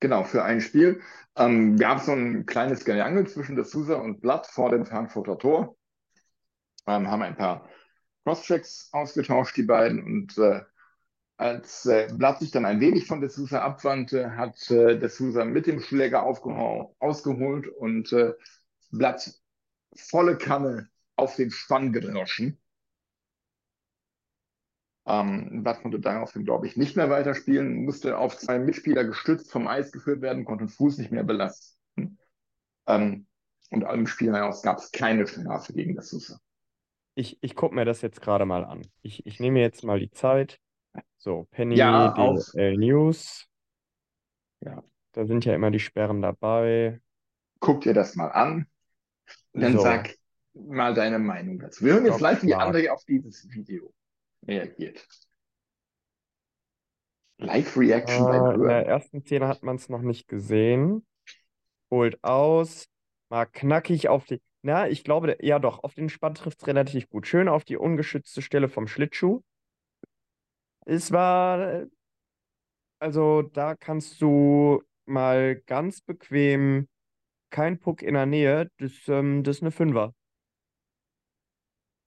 Genau, für ein Spiel. Ähm, gab so ein kleines Gerangel zwischen der Sousa und Blatt vor dem Frankfurter Tor. Ähm, haben ein paar Crosschecks ausgetauscht, die beiden. Und äh, als äh, Blatt sich dann ein wenig von der Sousa abwandte, hat äh, der Sousa mit dem Schläger ausgeholt und äh, Blatt volle Kanne auf den Spann gedroschen. Ähm, Blatt konnte daraufhin, glaube ich, nicht mehr weiterspielen, musste auf zwei Mitspieler gestützt vom Eis geführt werden, konnte den Fuß nicht mehr belasten. Ähm, und allem Spiel hinaus gab es keine Strafe gegen das Sousa. Ich, ich gucke mir das jetzt gerade mal an. Ich, ich nehme jetzt mal die Zeit. So, Penny, Ja, DL News. Ja, da sind ja immer die Sperren dabei. guck dir das mal an und dann So, sag mal deine Meinung dazu. Wir hören jetzt live, wie. André auf dieses Video reagiert. Live-Reaction Äh, in der ersten Szene hat man es noch nicht gesehen. Holt aus. mal knackig auf die. Na, ich glaube, ja doch, auf den Spann trifft es relativ gut. Schön auf die ungeschützte Stelle vom Schlittschuh. Es war, also da kannst du mal ganz bequem, kein Puck in der Nähe, das, ähm, das ist eine Fünfer.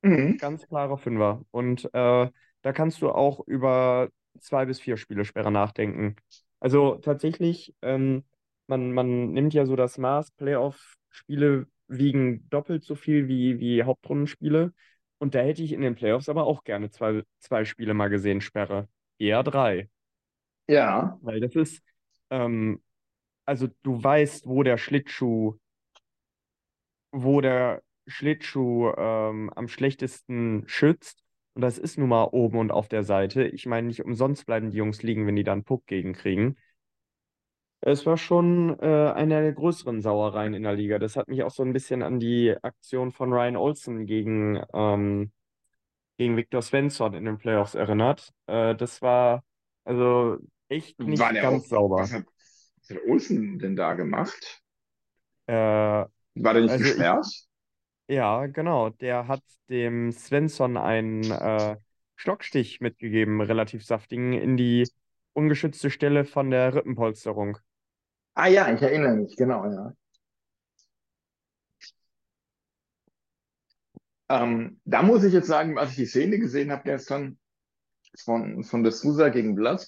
Mhm. Ganz klarer Fünfer. Und äh, da kannst du auch über zwei bis vier Spielesperre nachdenken. Also tatsächlich, ähm, man, man nimmt ja so das Maß, Playoff-Spiele wiegen doppelt so viel wie, wie Hauptrundenspiele. Und da hätte ich in den Playoffs aber auch gerne zwei, zwei Spiele mal gesehen, Sperre. Eher drei. Ja. Weil das ist, ähm, also du weißt, wo der Schlittschuh, wo der Schlittschuh ähm, am schlechtesten schützt. Und das ist nun mal oben und auf der Seite. Ich meine, nicht umsonst bleiben die Jungs liegen, wenn die dann Puck gegenkriegen. Es war schon äh, eine der größeren Sauereien in der Liga. Das hat mich auch so ein bisschen an die Aktion von Ryan Olsen gegen, ähm, gegen Viktor Svensson in den Playoffs erinnert. Äh, das war also echt nicht ganz auch, sauber. was hat, was hat Olsen denn da gemacht? Äh, War der nicht also ich, gesperrt? Ja, genau. Der hat dem Svensson einen äh, Stockstich mitgegeben, relativ saftigen, in die ungeschützte Stelle von der Rippenpolsterung. Ah ja, ich erinnere mich, genau, ja. Ähm, da muss ich jetzt sagen, als ich die Szene gesehen habe gestern von, von D'Souza gegen Blood,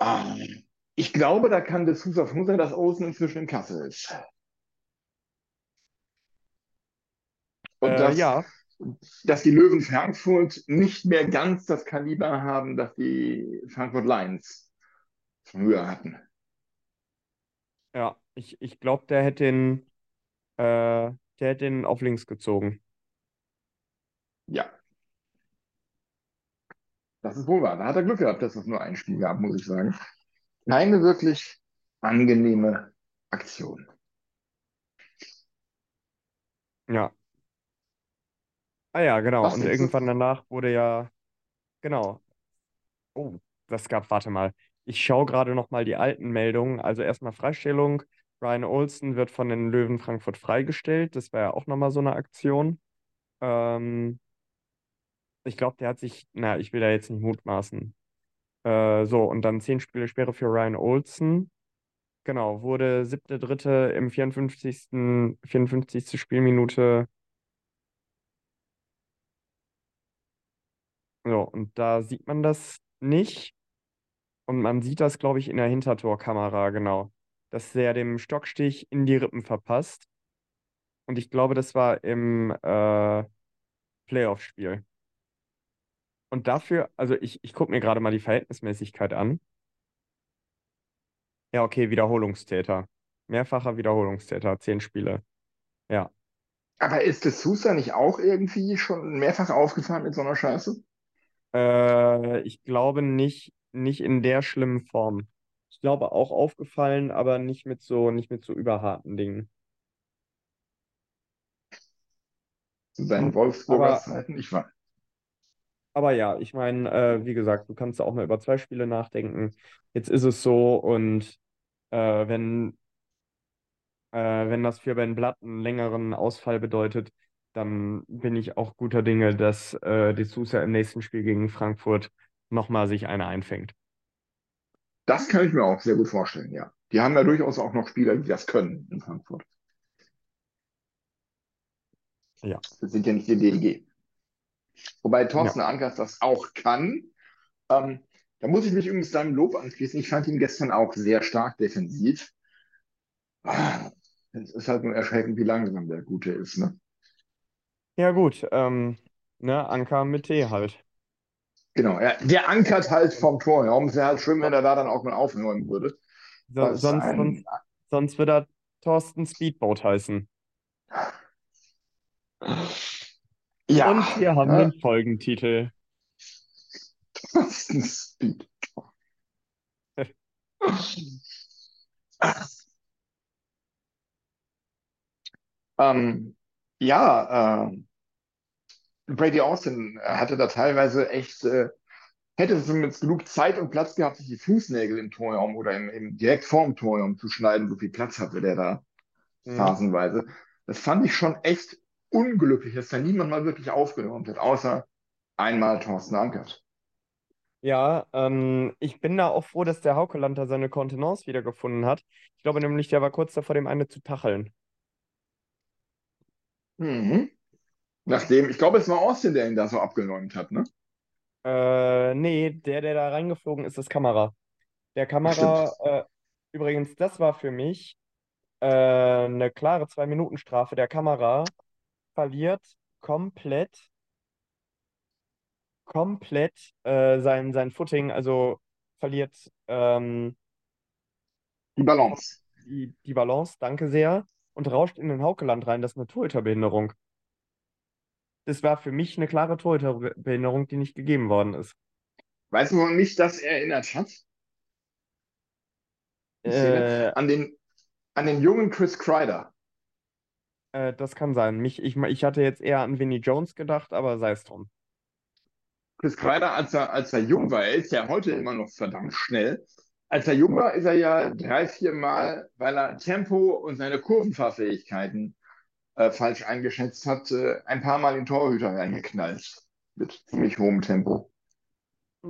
ah, ich glaube, da kann D'Souza froh sein, dass Olsen inzwischen in Kassel ist. Und Äh, dass, ja, dass die Löwen Frankfurt nicht mehr ganz das Kaliber haben, das die Frankfurt Lions früher hatten. ja. Ich, ich glaube, der hätte den, äh, der hätte den auf links gezogen. Ja, das ist wohl wahr. Da hat er Glück gehabt, dass es nur ein Spiel gab, muss ich sagen. Keine wirklich angenehme Aktion. Ja. Ah ja, genau. Was Und du? irgendwann danach wurde ja, genau. Oh, das gab, warte mal. Ich schaue gerade noch mal die alten Meldungen. Also erstmal Freistellung. Ryan Olsen wird von den Löwen Frankfurt freigestellt. Das war ja auch nochmal so eine Aktion. Ähm, ich glaube, der hat sich, na, ich will da jetzt nicht mutmaßen. Äh, so, und dann zehn Spiele Sperre für Ryan Olsen. Genau, wurde siebte, dritte im 54. 54. Spielminute. So, und da sieht man das nicht. Und man sieht das, glaube ich, in der Hintertorkamera, genau. Dass der dem Stockstich in die Rippen verpasst. Und ich glaube, das war im äh, Playoff-Spiel. Und dafür, also ich, ich gucke mir gerade mal die Verhältnismäßigkeit an. Ja, okay, Wiederholungstäter. Mehrfacher Wiederholungstäter, zehn Spiele. Ja. Aber ist D'Souza nicht auch irgendwie schon mehrfach aufgefallen mit so einer Scheiße? Äh, ich glaube nicht, nicht in der schlimmen Form. Ich glaube auch aufgefallen, aber nicht mit so, nicht mit so überharten Dingen. Zu seinen Wolfsburger Aber, Zeiten? Ich war. aber ja, ich meine, äh, wie gesagt, du kannst auch mal über zwei Spiele nachdenken. Jetzt ist es so und äh, wenn, äh, wenn das für Ben Blatt einen längeren Ausfall bedeutet, dann bin ich auch guter Dinge, dass äh, D'Souza im nächsten Spiel gegen Frankfurt nochmal sich eine einfängt. Das kann ich mir auch sehr gut vorstellen, ja. Die haben ja durchaus auch noch Spieler, die das können in Frankfurt. Ja, Das sind ja nicht die DEG. Wobei ja. Thorsten Ankers das auch kann. Ähm, da muss ich mich übrigens seinem Lob anschließen. Ich fand ihn gestern auch sehr stark defensiv. Ah, Es ist halt nur erschreckend, wie langsam der Gute ist, ne? Ja, gut. Ähm, ne, Anker mit T halt. Genau, ja, der ankert halt vom Tor. Ja, es wäre halt schön, wenn er da dann auch mal aufhören würde. So, sonst, ein, sonst, sonst wird er Thorsten Speedboat heißen. ja, Und wir haben ne? den Folgentitel. Thorsten Speed. Ähm, ja, äh, Brady Austin hatte da teilweise echt, äh, hätte es mit genug Zeit und Platz gehabt, sich die Fußnägel im Torraum oder im, im direkt vorm Torraum zu schneiden, so viel Platz hatte der da. Mhm. phasenweise. Das fand ich schon echt unglücklich, dass da niemand mal wirklich aufgenommen hat, außer einmal Thorsten Ankert. Ja, ähm, ich bin da auch froh, dass der Haukeland da seine Kontenance wiedergefunden hat. Ich glaube nämlich, der war kurz davor, dem eine zu tacheln. Mhm. Nachdem, ich glaube, es war Austin, der ihn da so abgeräumt hat, ne? Äh, nee, der, der da reingeflogen ist, ist Kamera. Der Kamera, äh, übrigens, das war für mich äh, eine klare Zwei-Minuten-Strafe. Der Kamera verliert komplett, komplett äh, sein, sein Footing, also verliert ähm, Die Balance. die, die Balance, danke sehr, und rauscht in den Haukeland rein. Das ist eine Torhüterbehinderung. Das war für mich eine klare Torhüterbehinderung, die nicht gegeben worden ist. Weißt du, woran mich das erinnert hat? Äh, An den, an den jungen Chris Kreider. äh, das kann sein. Mich, ich, ich hatte jetzt eher an Vinnie Jones gedacht, aber sei es drum. Chris Kreider, als er, als er jung war, er ist ja heute immer noch verdammt schnell. Als er jung war, ist er ja drei, vier Mal, weil er Tempo und seine Kurvenfahrfähigkeiten äh, falsch eingeschätzt hat, äh, ein paar Mal in Torhüter reingeknallt. Mit ziemlich hohem Tempo.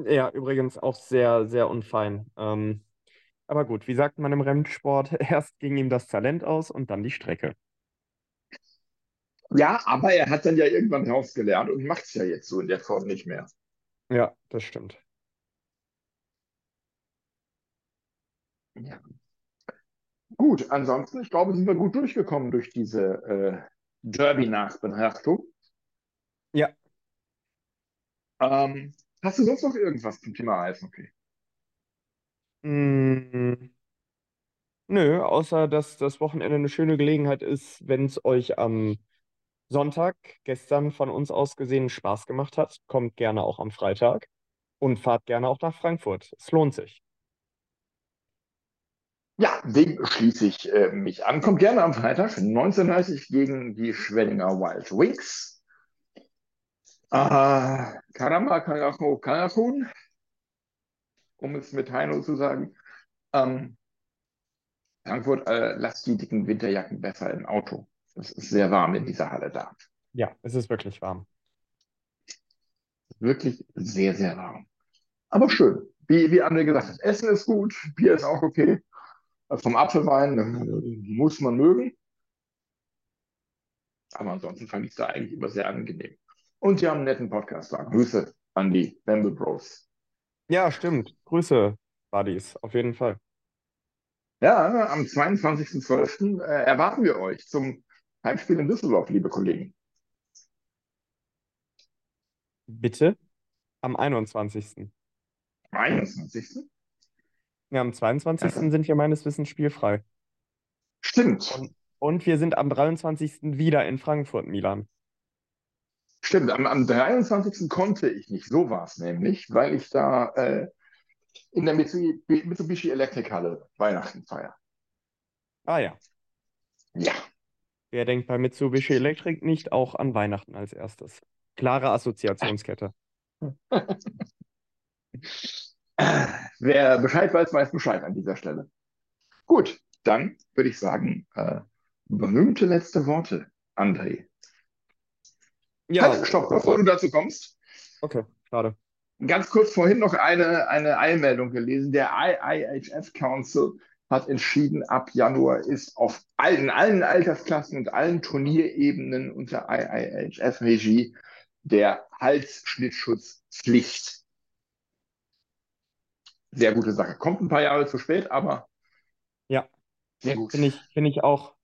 Ja, übrigens auch sehr, sehr unfein. Ähm, aber gut, wie sagt man im Rennsport? Erst ging ihm das Talent aus und dann die Strecke. Ja, aber er hat dann ja irgendwann rausgelernt und macht es ja jetzt so in der Form nicht mehr. Ja, das stimmt. Ja. Gut, ansonsten, ich glaube, sind wir gut durchgekommen durch diese äh, Derby-Nachbetrachtung. Ja, Ähm, hast du sonst noch irgendwas zum Thema Eishockey? mm, nö, außer dass das Wochenende eine schöne Gelegenheit ist, wenn es euch am Sonntag, gestern von uns aus gesehen, Spaß gemacht hat, kommt gerne auch am Freitag und fahrt gerne auch nach Frankfurt. Es lohnt sich. Ja, dem schließe ich äh, mich an. Kommt gerne am Freitag, 19.30 gegen die Schwenninger Wild Wings. Äh, Karama, Karacho, Karakun, um es mit Heino zu sagen. Ähm, Frankfurt, äh, lasst die dicken Winterjacken besser im Auto. Es ist sehr warm in dieser Halle da. Ja, es ist wirklich warm. Wirklich sehr, sehr warm. Aber schön. Wie, wie André gesagt hat, Essen ist gut, Bier ist auch okay. Vom Apfelwein muss man mögen. Aber ansonsten fand ich es da eigentlich immer sehr angenehm. Und sie haben einen netten Podcast da. Grüße an die Bamble Bros. Ja, stimmt. Grüße, Buddies, auf jeden Fall. Ja, am 22.12. äh, erwarten wir euch zum Heimspiel in Düsseldorf, liebe Kollegen. Bitte? Am 21. 21. Ja, am 22. Also- sind wir meines Wissens spielfrei. Stimmt, Und wir sind am 23. wieder in Frankfurt, Milan. stimmt. Am, am 23. konnte ich nicht. So war es nämlich, weil ich da äh, in der Mitsubishi, Mitsubishi Elektrikhalle Weihnachten feiere. Ah ja. Ja. Wer denkt bei Mitsubishi Electric nicht auch an Weihnachten als erstes? Klare Assoziationskette. Wer Bescheid weiß, weiß Bescheid an dieser Stelle. Gut, dann würde ich sagen, äh, berühmte letzte Worte, André. Ja, Halt, stopp, bevor du dazu kommst. okay, schade. Ganz kurz vorhin noch eine, eine Eilmeldung gelesen. Der IIHF Council hat entschieden, ab Januar ist auf allen, allen Altersklassen und allen Turnierebenen unter IIHF-Regie der Halsschnittschutz Pflicht. Sehr gute Sache. Kommt ein paar Jahre zu spät, aber Ja. sehr gut. Finde ich, finde ich auch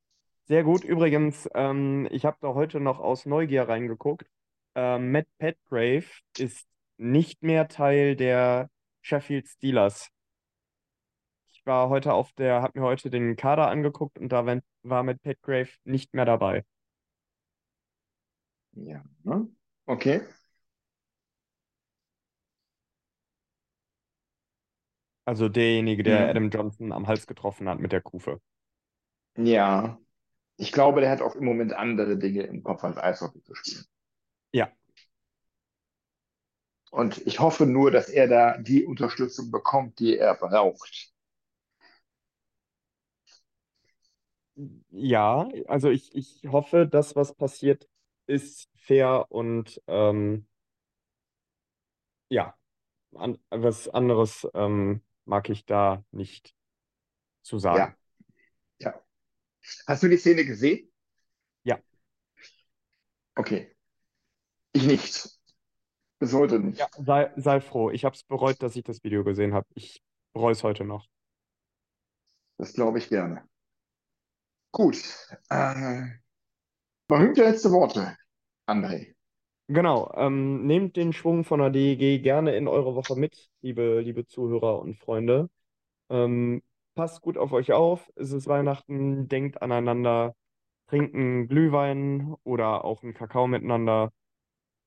sehr gut. Übrigens, ähm, ich habe da heute noch aus Neugier reingeguckt. Ähm, Matt Petgrave ist nicht mehr Teil der Sheffield Steelers. Ich war heute auf der, habe mir heute den Kader angeguckt und da war Matt Petgrave nicht mehr dabei. Ja, ne? Okay. Also derjenige, der Mhm. Adam Johnson am Hals getroffen hat mit der Kufe. Ja. Ich glaube, der hat auch im Moment andere Dinge im Kopf als Eishockey zu spielen. Ja. Und ich hoffe nur, dass er da die Unterstützung bekommt, die er braucht. Ja, also ich, ich hoffe, dass was passiert, ist fair und ähm, ja, an, was anderes ähm, mag ich da nicht zu sagen. Ja. Ja. Hast du die Szene gesehen? Ja. Okay. Ich nicht. Heute nicht. Ja, sei, sei froh. Ich habe es bereut, dass ich das Video gesehen habe. Ich bereue es heute noch. Das glaube ich gerne. Gut. Äh, berühmte letzte Worte, André. Genau, ähm, nehmt den Schwung von der DEG gerne in eure Woche mit, liebe, liebe Zuhörer und Freunde. Ähm, passt gut auf euch auf. Es ist Weihnachten, denkt aneinander, trinkt einen Glühwein oder auch einen Kakao miteinander,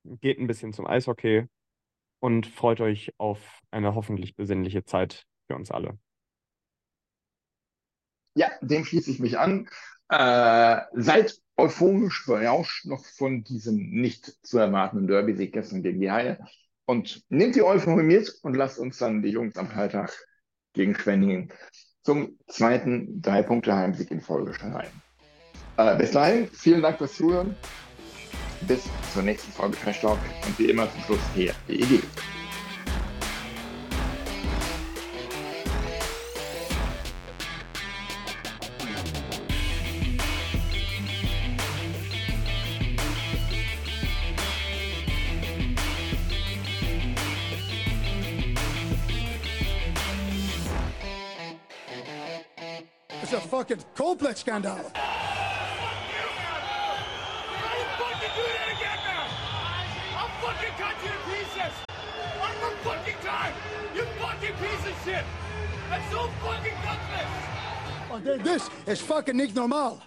geht ein bisschen zum Eishockey und freut euch auf eine hoffentlich besinnliche Zeit für uns alle. Ja, dem schließe ich mich an. Äh, seid euphorisch berauscht noch von diesem nicht zu erwartenden Derby-Sieg gestern gegen die Haie und nehmt die Euphorie mit und lasst uns dann die Jungs am Freitag gegen Schwenningen zum zweiten Drei-Punkte-Heimsieg in Folge schreiben. Äh, bis dahin, vielen Dank fürs Zuhören. Bis zur nächsten Folge Trash Talk und wie immer zum Schluss hier die Idee. You fucking piece of shit. That's so fucking gutless. Oh, This is fucking normal.